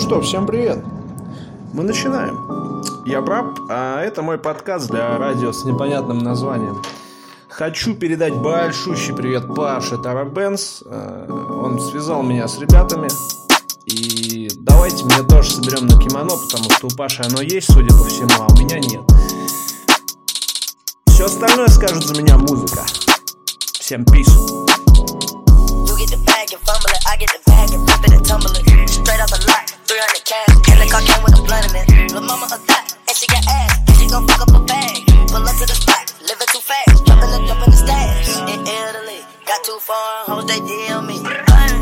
что, всем привет. Мы начинаем. Я Браб, а это мой подкаст для радио с непонятным названием. Хочу передать большущий привет Паше Тарабенс. Э, он связал меня с ребятами. И давайте меня тоже соберем на кимоно, потому что у Паши оно есть, судя по всему, а у меня нет. Все остальное скажет за меня музыка. Всем peace. Straight out the lot, 300 cash. And the car came with a blunt in it. Lil' mama a thot, and she got ass. And she gon' fuck up a bag. Pull up to the spot, living too fast. Jumpin' the jump in the stash. In Italy, got too far, hoes they deal me.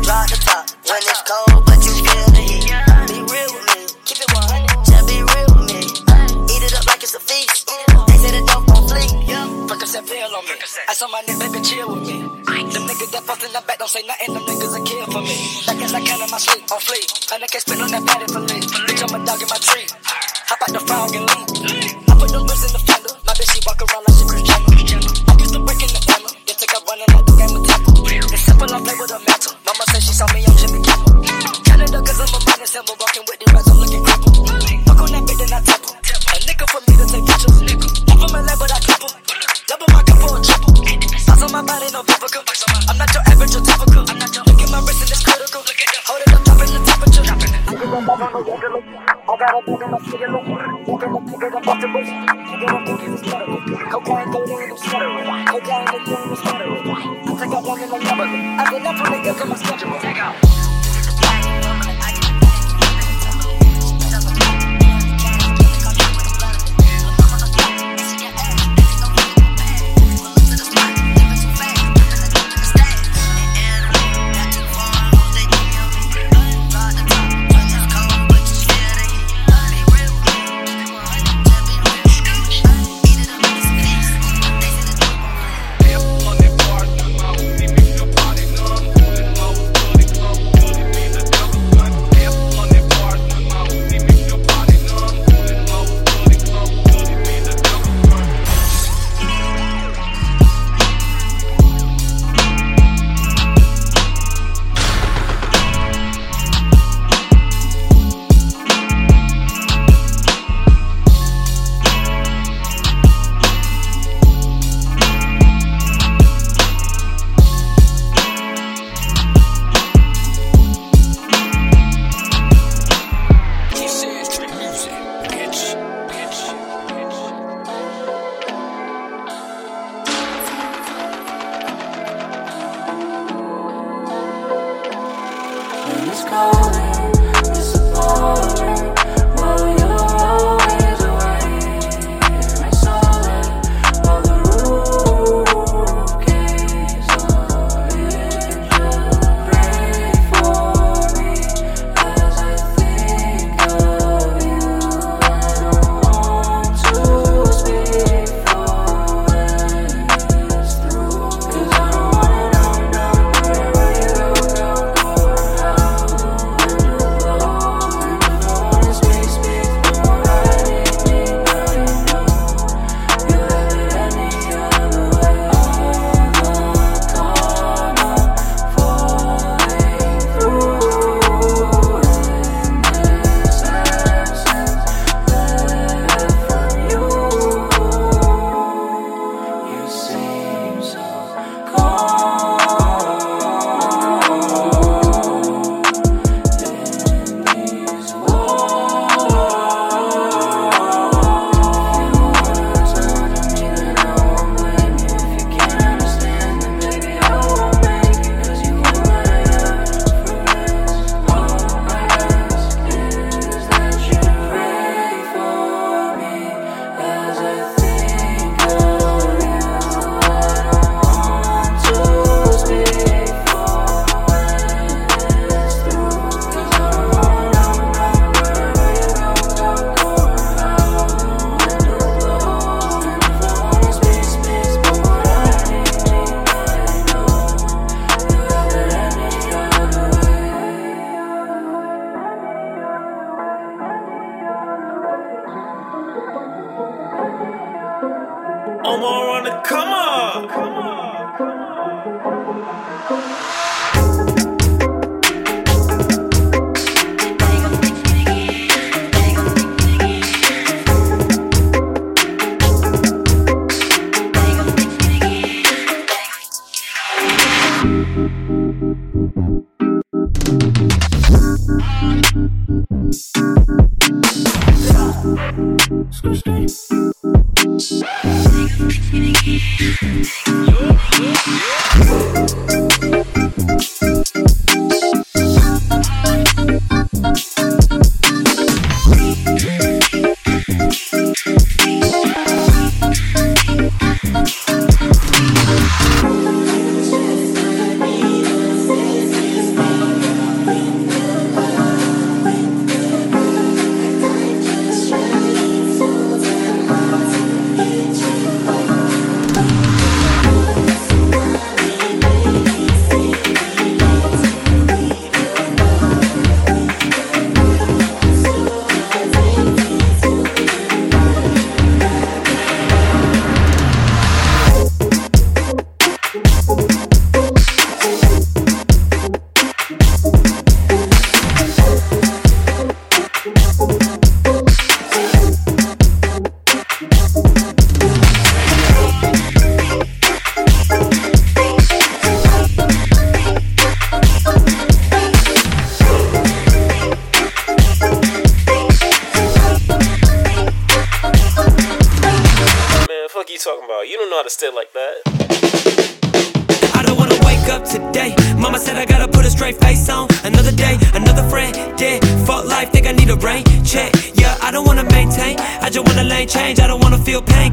Drop the top when it's cold, but you feel the heat. Be real with me, keep it 100. Just be real with me. Eat it up like it's a feast. They say the dope gon' flee. Percocet pill on me. I saw my nigga, baby, chill with me. Them niggas that fuck in the back don't say nothing. Them niggas a kill for me. That guess I count in my sleep on fleek. And I can't spit on that patty for me. Bitch, I'm a dog in my tree. Hop out the frog and leave. I put them bricks in the fender. My bitch, she walk around like she Cristiano. I used to break in the hammer. Then take up running like the game of temple. It's simple, I play with a mantle. Mama said she saw me on Jimmy Kimmel. Canada, cause I'm a man and symbol. Walking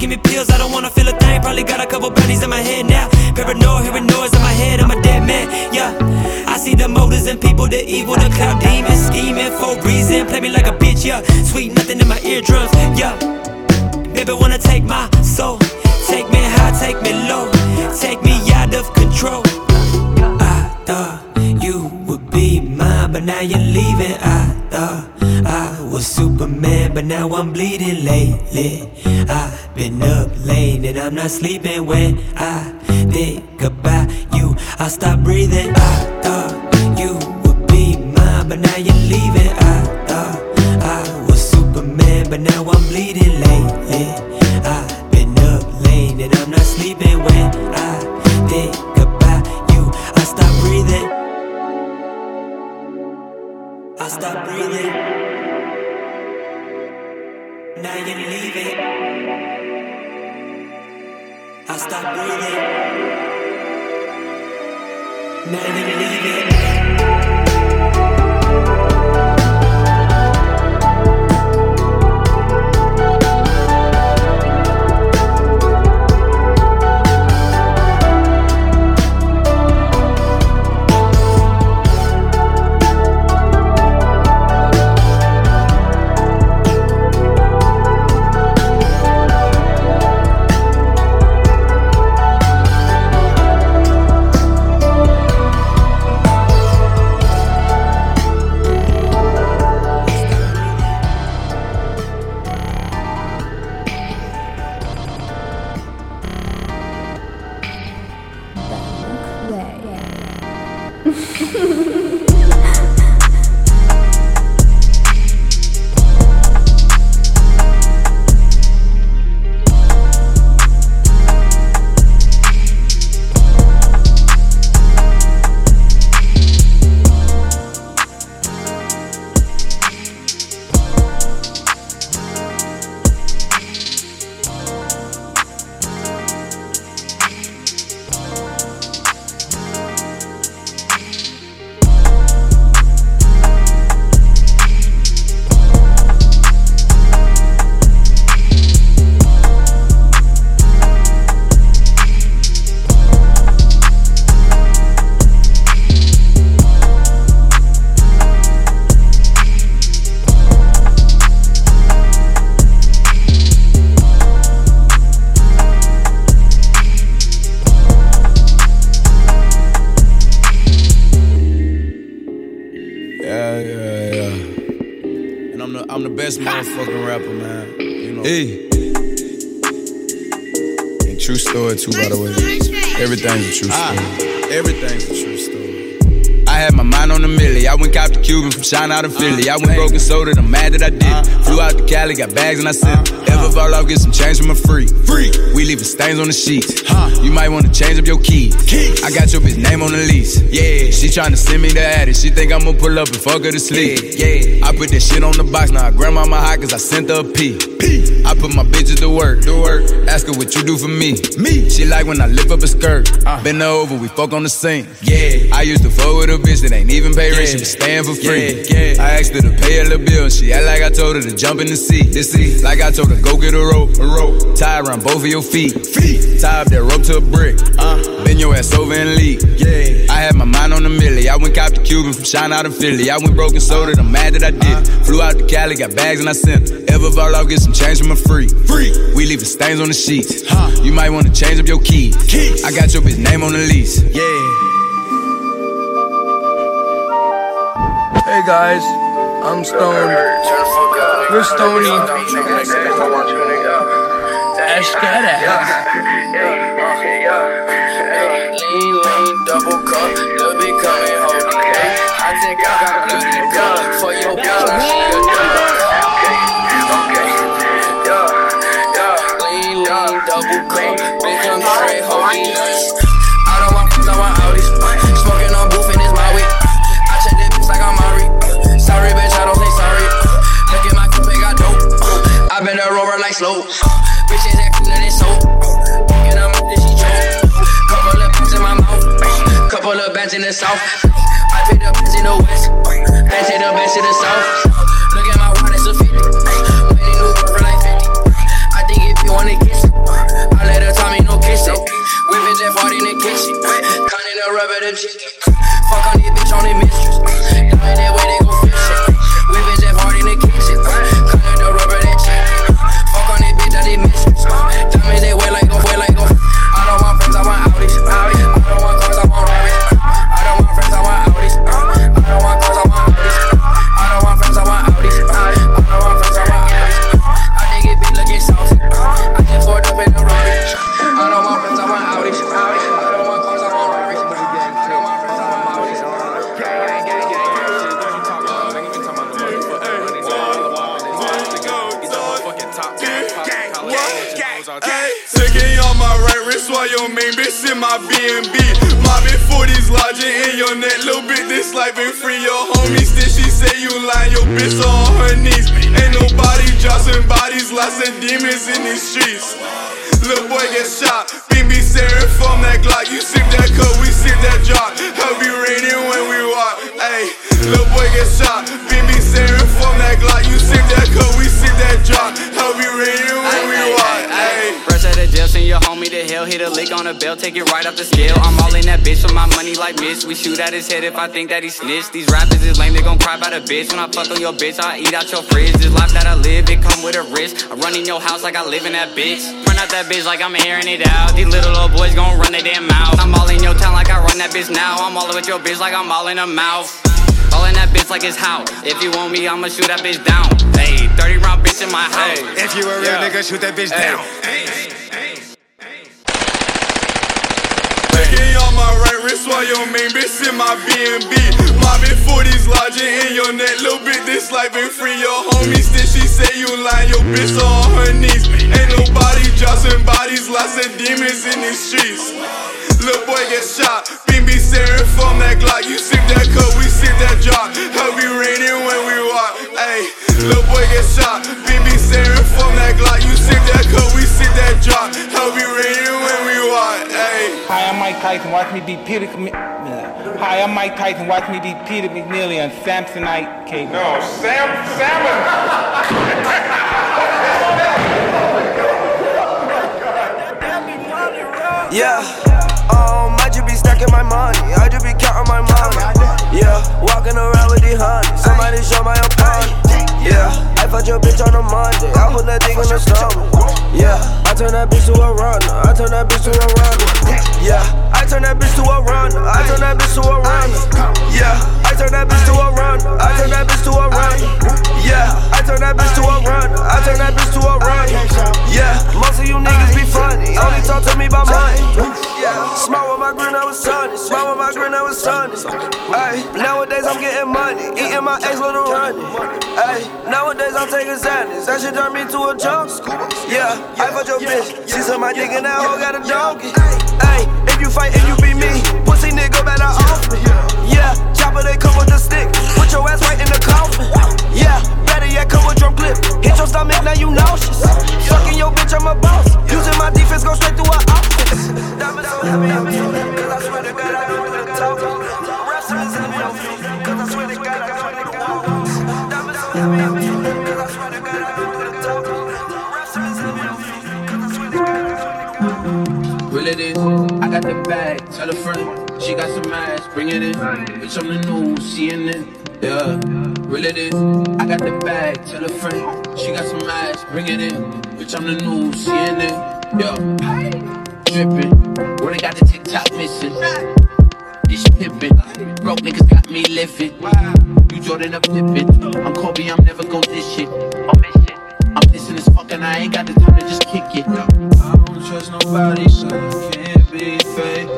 Give me pills, I don't wanna feel a thing. Probably got a couple pennies in my head now. Paranoid, hearing noise in my head. I'm a dead man. Yeah, I see the motives in people, the evil, the cloud demons, scheming for reason. Play me like a bitch. Yeah, sweet nothing in my eardrums. Not sleeping when I think about you. I stop breathing. I thought you would be mine, but now you're leaving. I thought I was Superman, but now I'm bleeding lately. I've been up late and I'm not sleeping when I think stop breathing. Now you're leaving. Yeah, I broken soda, I'm mad that I did. it. Flew out to Cali, got bags and I sent it. Ever fall off, get some change from a free. Free. We leaving stains on the sheets. You might wanna change up your keys. I got your bitch name on the lease. Yeah. She tryna send me the addy. She think I'ma pull up and fuck her to sleep. Yeah. I put that shit on the box. Now I grandma my high cause I sent her a P. P. I put my bitches to work. To work. Ask her what you do for me. Me. She like when I lift up a skirt. Uh-huh. Bend her over, we fuck on the sink. Yeah. I used to fuck with a bitch that ain't even pay rent. She was staying for free. Yeah. I asked her to pay a little bill. She act like I told her to jump in the seat. The seat. Like I told her go get a rope. A rope. Tie around both of your feet. Feet. Tie up that rope to a brick. Uh. Bend your ass over and leave. Yeah. I had my mind on the millie. I went cop the Cuban from Shine out of Philly. I went broken soda. I'm mad that I did. it. Flew out to Cali, got bags and I sent. it. Ever fall off, get some change from a free. Free. We leaving stains on the sheets. Huh. You might wanna change up your keys. Keys. I got your bitch name on the lease. Yeah. Hey guys, I'm stoned. We're Stony. Ash Lean, lean, double cup, little bit coming home. I think I got gun for your bitch. South. I pick the best in the west. I take the best in the south. Ay, Taking on my right wrist while your main bitch in my BNB. Mobbing 40s lodging in your neck, little bit this life ain't free. Your homies, then she say you lying, your bitch on her knees. Ain't nobody dropping bodies, lots of demons in these streets. Little boy get shot, beam be staring from that Glock. You sip that cup, we sip that drop. Be raining when we walk. Ayy, little boy get shot, beam be staring from that Glock. You sip that cup, we sip that drop. Be raining your homie to hell. Hit a lick on a bell, take it right off the scale. I'm all in that bitch with my money like Miss. We shoot at his head if I think that he snitched. These rappers is lame, they gon' cry about a bitch. When I fuck on your bitch, I eat out your fridge. This life that I live, it come with a risk. I run in your house like I live in that bitch. Run out that bitch like I'm airing it out. These little old boys gon' run their damn mouth. I'm all in your town like I run that bitch now. I'm all with your bitch like I'm all in her mouth. All in that bitch like it's how. If you want me, I'ma shoot that bitch down. Hey, 30 round bitch in my house. If you a real Yeah. nigga, shoot that bitch down. Taking your main bitch in my BNB. Mobbing 40s lodging in your neck, little bit this life ain't free. Your homies, then she say you lying, your bitch on her knees. Ain't nobody dropping bodies, lots of demons in these streets. Little boy get shot, beam be staring from that Glock. You sip that cup, we sip that drop. Help be raining when we walk. Ayy, little boy get shot, beam be staring from that Glock. You sip that cup, that drop. Help be raining when we walk. Ayy. Hi, I'm Mike Tyson. Watch me be Peter. Cam- Hi, I'm Mike Tyson. Watch me beat Peter McNeely on Samsonite cable. No, Sam, Salmon. Yeah, um, I just be stacking my money. I just be counting my money. Yeah, walking around with the honey. Somebody show my opponent. Yeah, I fucked your bitch on a Monday. I put that dick in the stomach. Yeah, I turn that bitch to a runner. I turn that bitch to a runner. Yeah, I turn that bitch to a runner. I turn that bitch to a runner. Yeah, I turn that bitch to a runner. I turn that bitch to a runner. Yeah, I turn that bitch to a runner. I turn that bitch to a runner. Yeah, most of you niggas be funny. Only talk to me about money. Yeah, smile with my grin, I was sunny. Smile with my grin, I was sunny. Ay, nowadays I'm getting money. Eating my ex little running. Ay, nowadays I'm taking sadness. That shit turn me to a junkie. Yeah, I fuck your bitch. She said my dick and that hoe got a donkey. Ay, if you fight, if you beat me, pussy nigga better off me. Yeah, chopper they come with the stick. Put your ass right in the coffin. Yeah, better yet come with drum clip. Hit your stomach, now you nauseous. Fucking your bitch, I'm a boss. Using my defense, go straight through her office. Diamonds so heavy cause I swear to God I don't do the Real it is, I got the bag, tell a friend, she got some ass, bring it in. Bitch, I'm the new CNN, yeah. Real it is, I got the bag, tell a friend, she got some ass, bring it in. Bitch, I'm the new CNN, yeah. Drippin', when I got the TikTok missing. This pimpin', broke niggas got me living. You Jordan up Pippin, I'm Kobe, I'm never gon' dish shit. I'm missing, I'm missing as fuck and I ain't got the time to just kick it. I don't trust nobody, so can't be fake.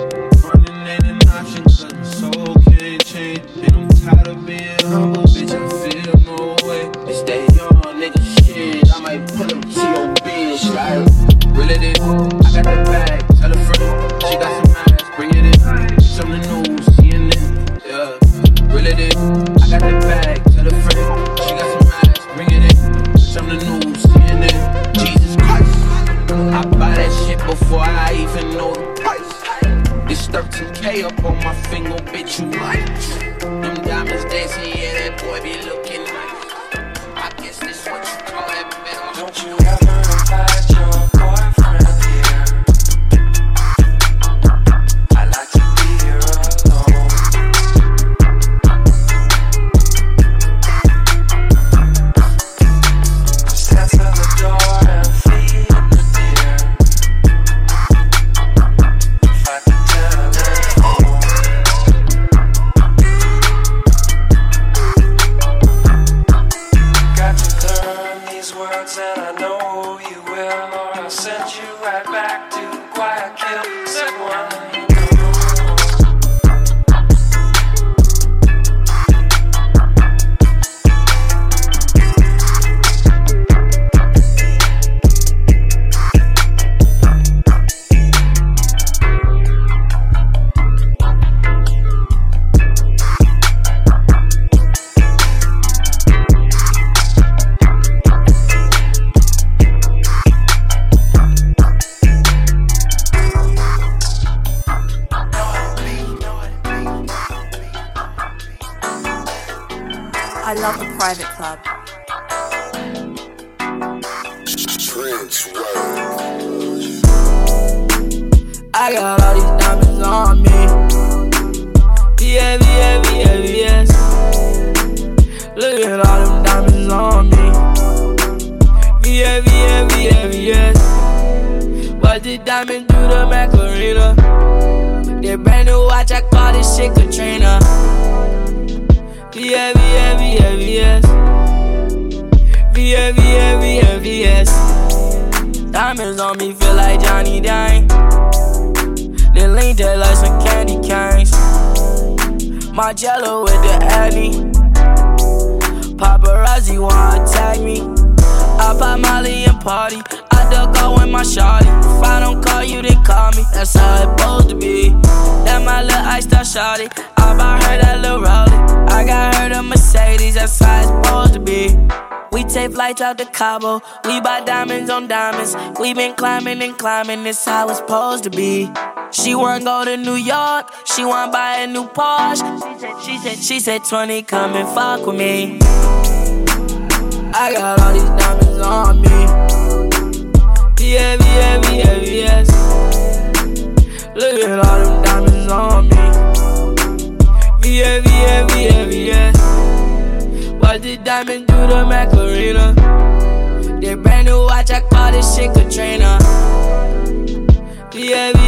Running ain't an option, cause my soul can't change. And I'm tired of being humble, bitch, I feel no way. They stay young, nigga, shit. I might pull party. I duck out with my shawty. If I don't call you, they call me. That's how it supposed to be. That my little iced out shawty. I bought her that little Rollie. I got her the Mercedes. That's how it's supposed to be. We take flights out to Cabo. We buy diamonds on diamonds. We been climbing and climbing. This how it's supposed to be. She wanna go to New York. She wanna buy a new Porsche. She said, she said, she said 20, come and fuck with me. I got all these diamonds on me. Yeah, yeah. Look at all them diamonds on me. Yeah, yeah, yeah, yes. What did diamond do to Macarena? They brand new watch, I call this shit Katrina. Yeah.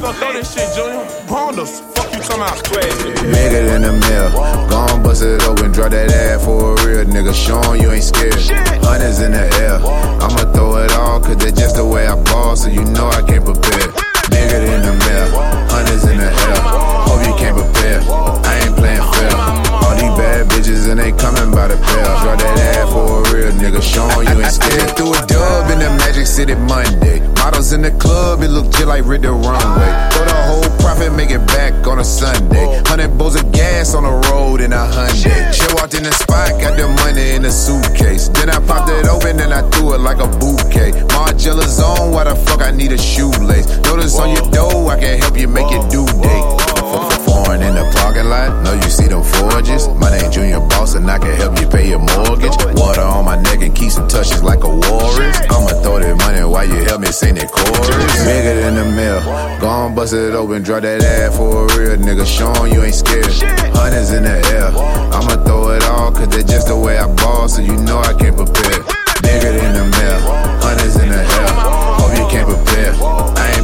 Who gon' throw Made it in the mill. Gone bust it open, drop that ass for a real nigga. Showing you ain't scared. Hundreds in the air. I'ma throw it all, cause that's just the way I ball, so you know I can't prepare. Nigga in the mill. Hundreds in the air. Hope you can't prepare. I ain't playing bad bitches and they coming by the pair. Drop that ad for a real nigga, showing you ain't scared. through a dub in the Magic City Monday. Models in the club, it look just like Rid the Runway. Throw the whole profit, make it back on a Sunday. Hundred bowls of gas on the road in a Hyundai. She walked in the spot, got the money in the suitcase. Then I popped it open and I threw it like a bouquet. Margiela's on, why the fuck I need a shoelace? Notice on your dough, I can help you make your due date foreign in the parking lot. know you see them forges. My name Junior Boss, and I can help you pay your mortgage. Water on my neck and keep some touches like a warrior. I'ma throw that money while you help me sing that chorus. Bigger than the mill. Gone bust it open, drop that ad for a real nigga. Showing you ain't scared. Hundreds in the air. I'ma throw it all, cause that's just the way I ball, so you know I can't prepare. Bigger than the mill. Hundreds in the air. Hope you can't prepare. I ain't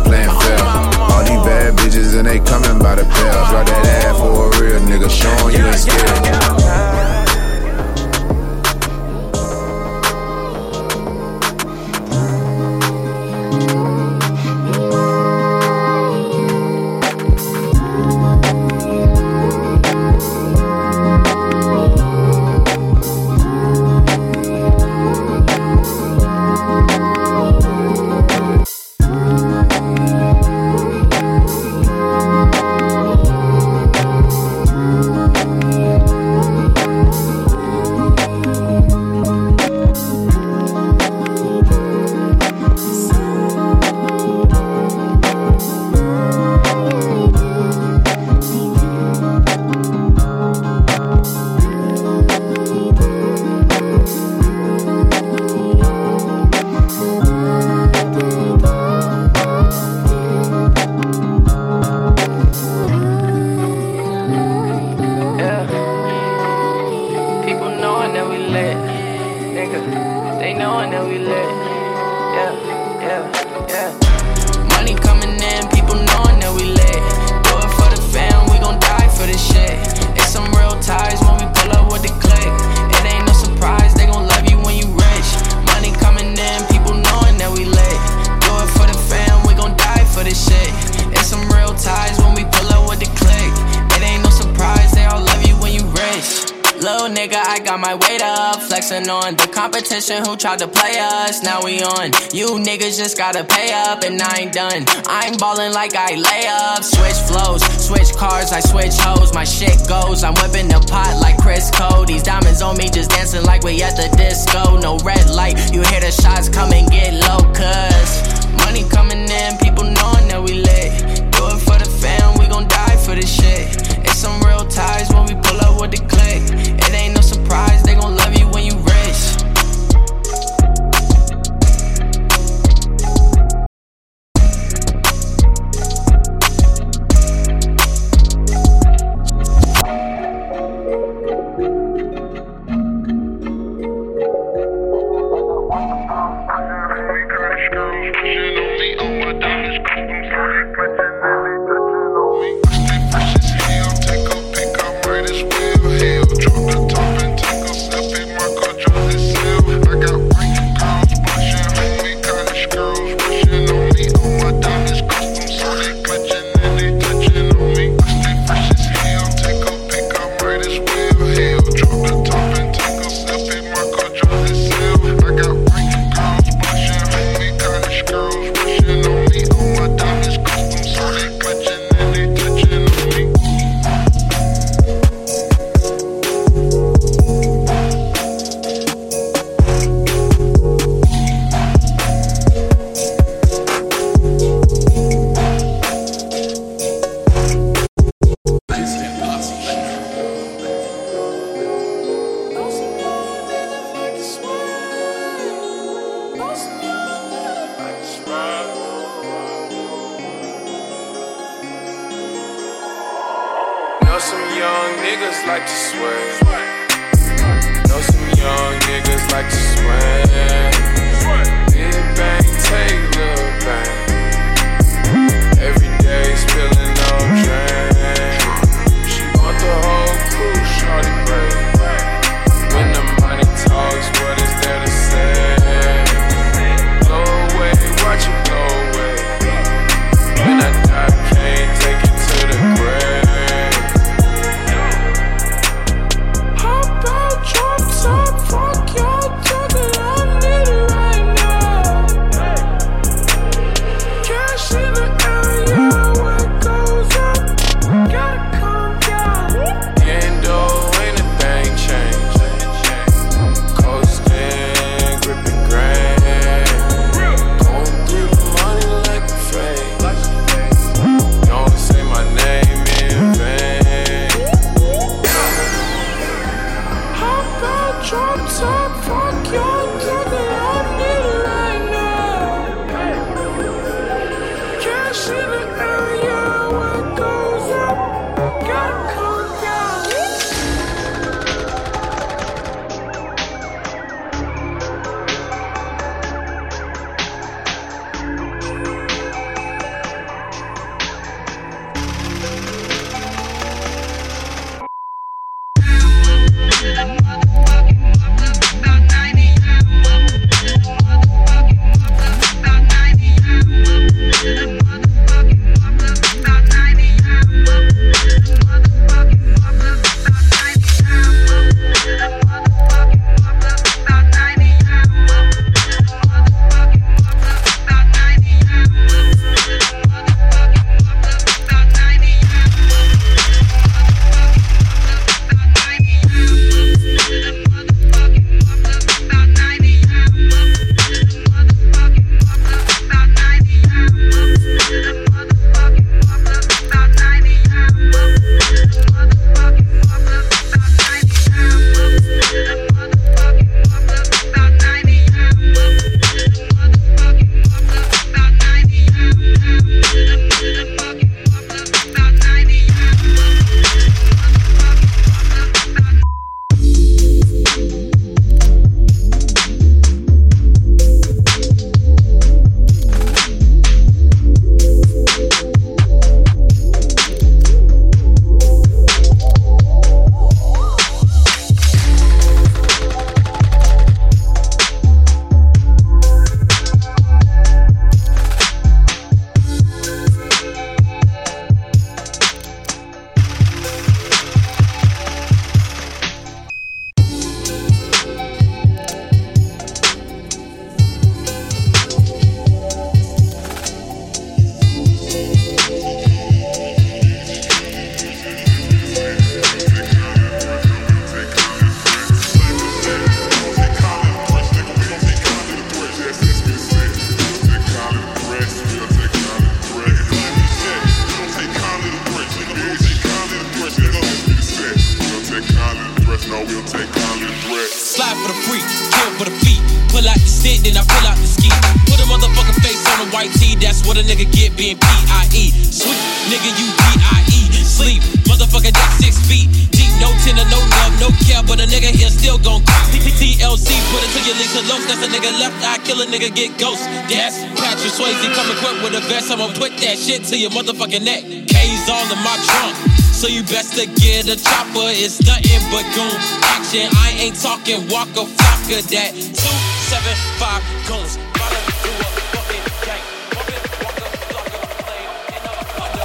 competition who tried to play us. Now we on. You niggas just gotta pay up, and I ain't done. I'm ballin' like I lay up. Switch flows, switch cars, I switch hoes. My shit goes. I'm whipping the pot like Chris Cole. These diamonds on me just dancing like we at the disco. No red light, you hear the shots come and get low, cuz money coming in, people knowing that we lit. Do it for the fam, we gon' die for this shit. It's some real ties when we pull up with the click. It ain't no surprise, they gon' love you to your motherfucking neck. K's all in my trunk. So you best to get a chopper, it's nothing but goon action. I ain't talking Waka Flocka, that 275 goons. Follow through a fucking gang. Walking Waka Flocka, flame in a thunder.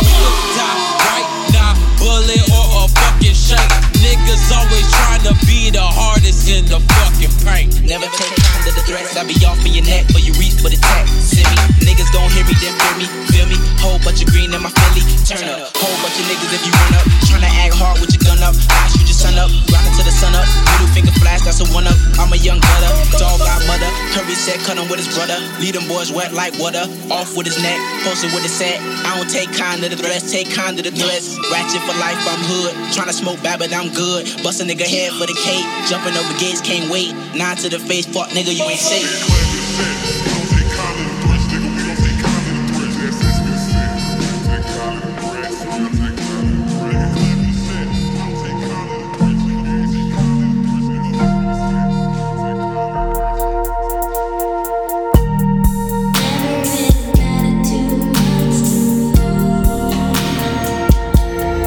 We could die right now, bullet or a fucking shank. Niggas always trying to be the hardest in the fucking paint. Never take kind of the threats. I be off in your neck, but you reach for the tech. See me, niggas gon' hear me, then fear me, feel me. Whole bunch of green in my Philly, turn up. Whole bunch of niggas if you run up, tryna act hard with your gun up. I shoot your son up, grinding till the sun up. Middle finger flash, that's a one up. I'm a young gutter, dog got mother. Curry said cut him with his brother. Lead them boys wet like water. Off with his neck, posted with his set. I don't take kind of the threats, take kind of the threats. Ratchet for life, I'm hood. Tryna smoke bad, but I'm good. Bust a nigga head for the cake. Jumping over gates, can't wait. Nine to the face, fuck nigga, you ain't safe.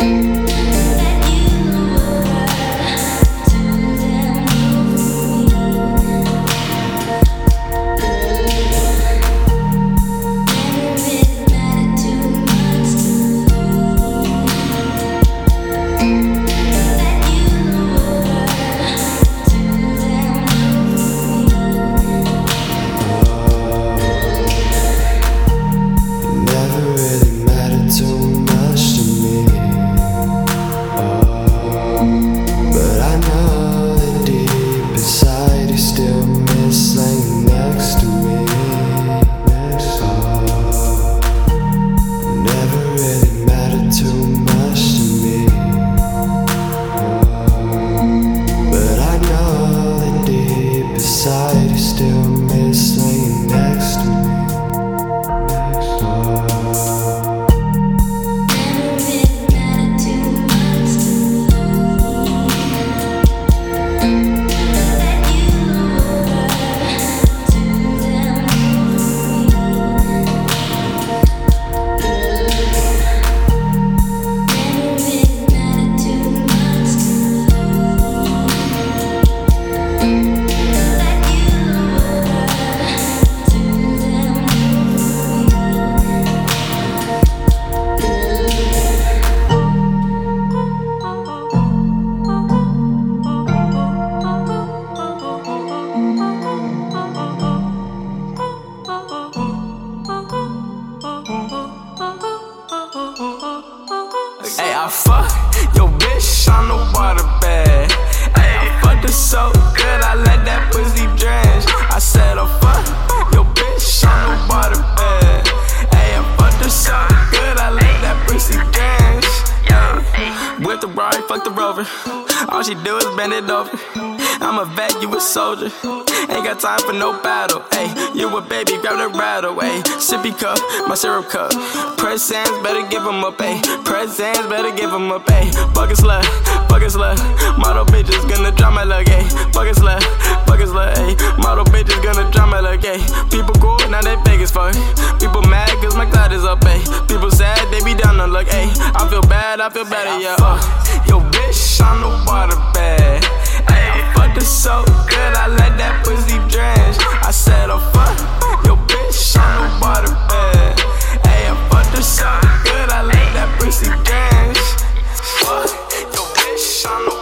never for no battle. Hey, you a baby, grab the rattle. Hey, sippy cup, my syrup cup. Presents, better give 'em up. Hey, presents, better give 'em up. Hey, bucket slut, bucket slut. Model bitches gonna drop my luck. Hey, bucket slut, bucket slut. Hey, model bitches gonna drop my luck. Hey, people cool, now they fake as fuck. People mad cause my cloud is up. Hey, people sad, they be down on luck. Hey, I feel bad, I feel better, yeah. Uh, yo, bitch on the water bed. I fucked her so good, I let that pussy drench. I said, oh fuck, yo bitch on the water bed. Hey, I fucked her so good, I let that pussy drench. Fuck, yo bitch on the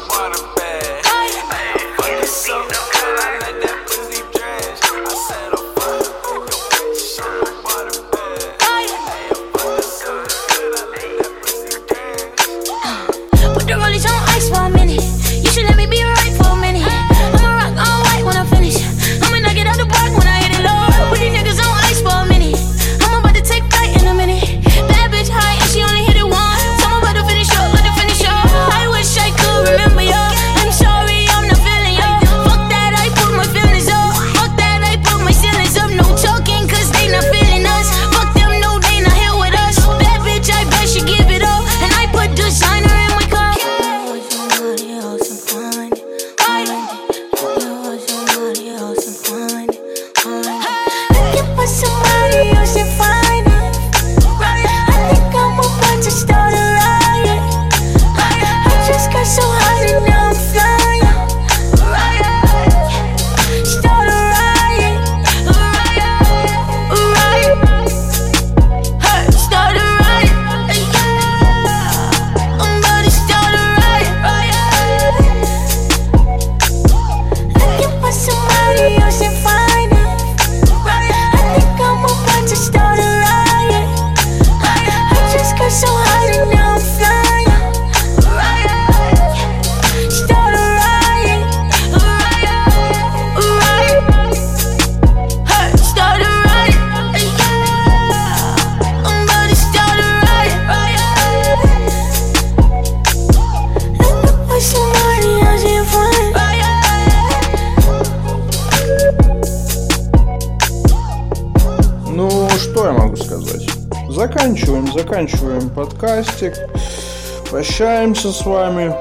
Прощаемся с вами.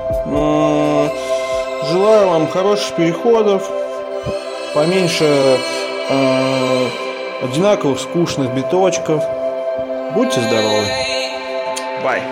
Желаю вам хороших переходов, поменьше э, одинаковых скучных биточков. Будьте здоровы. Бай.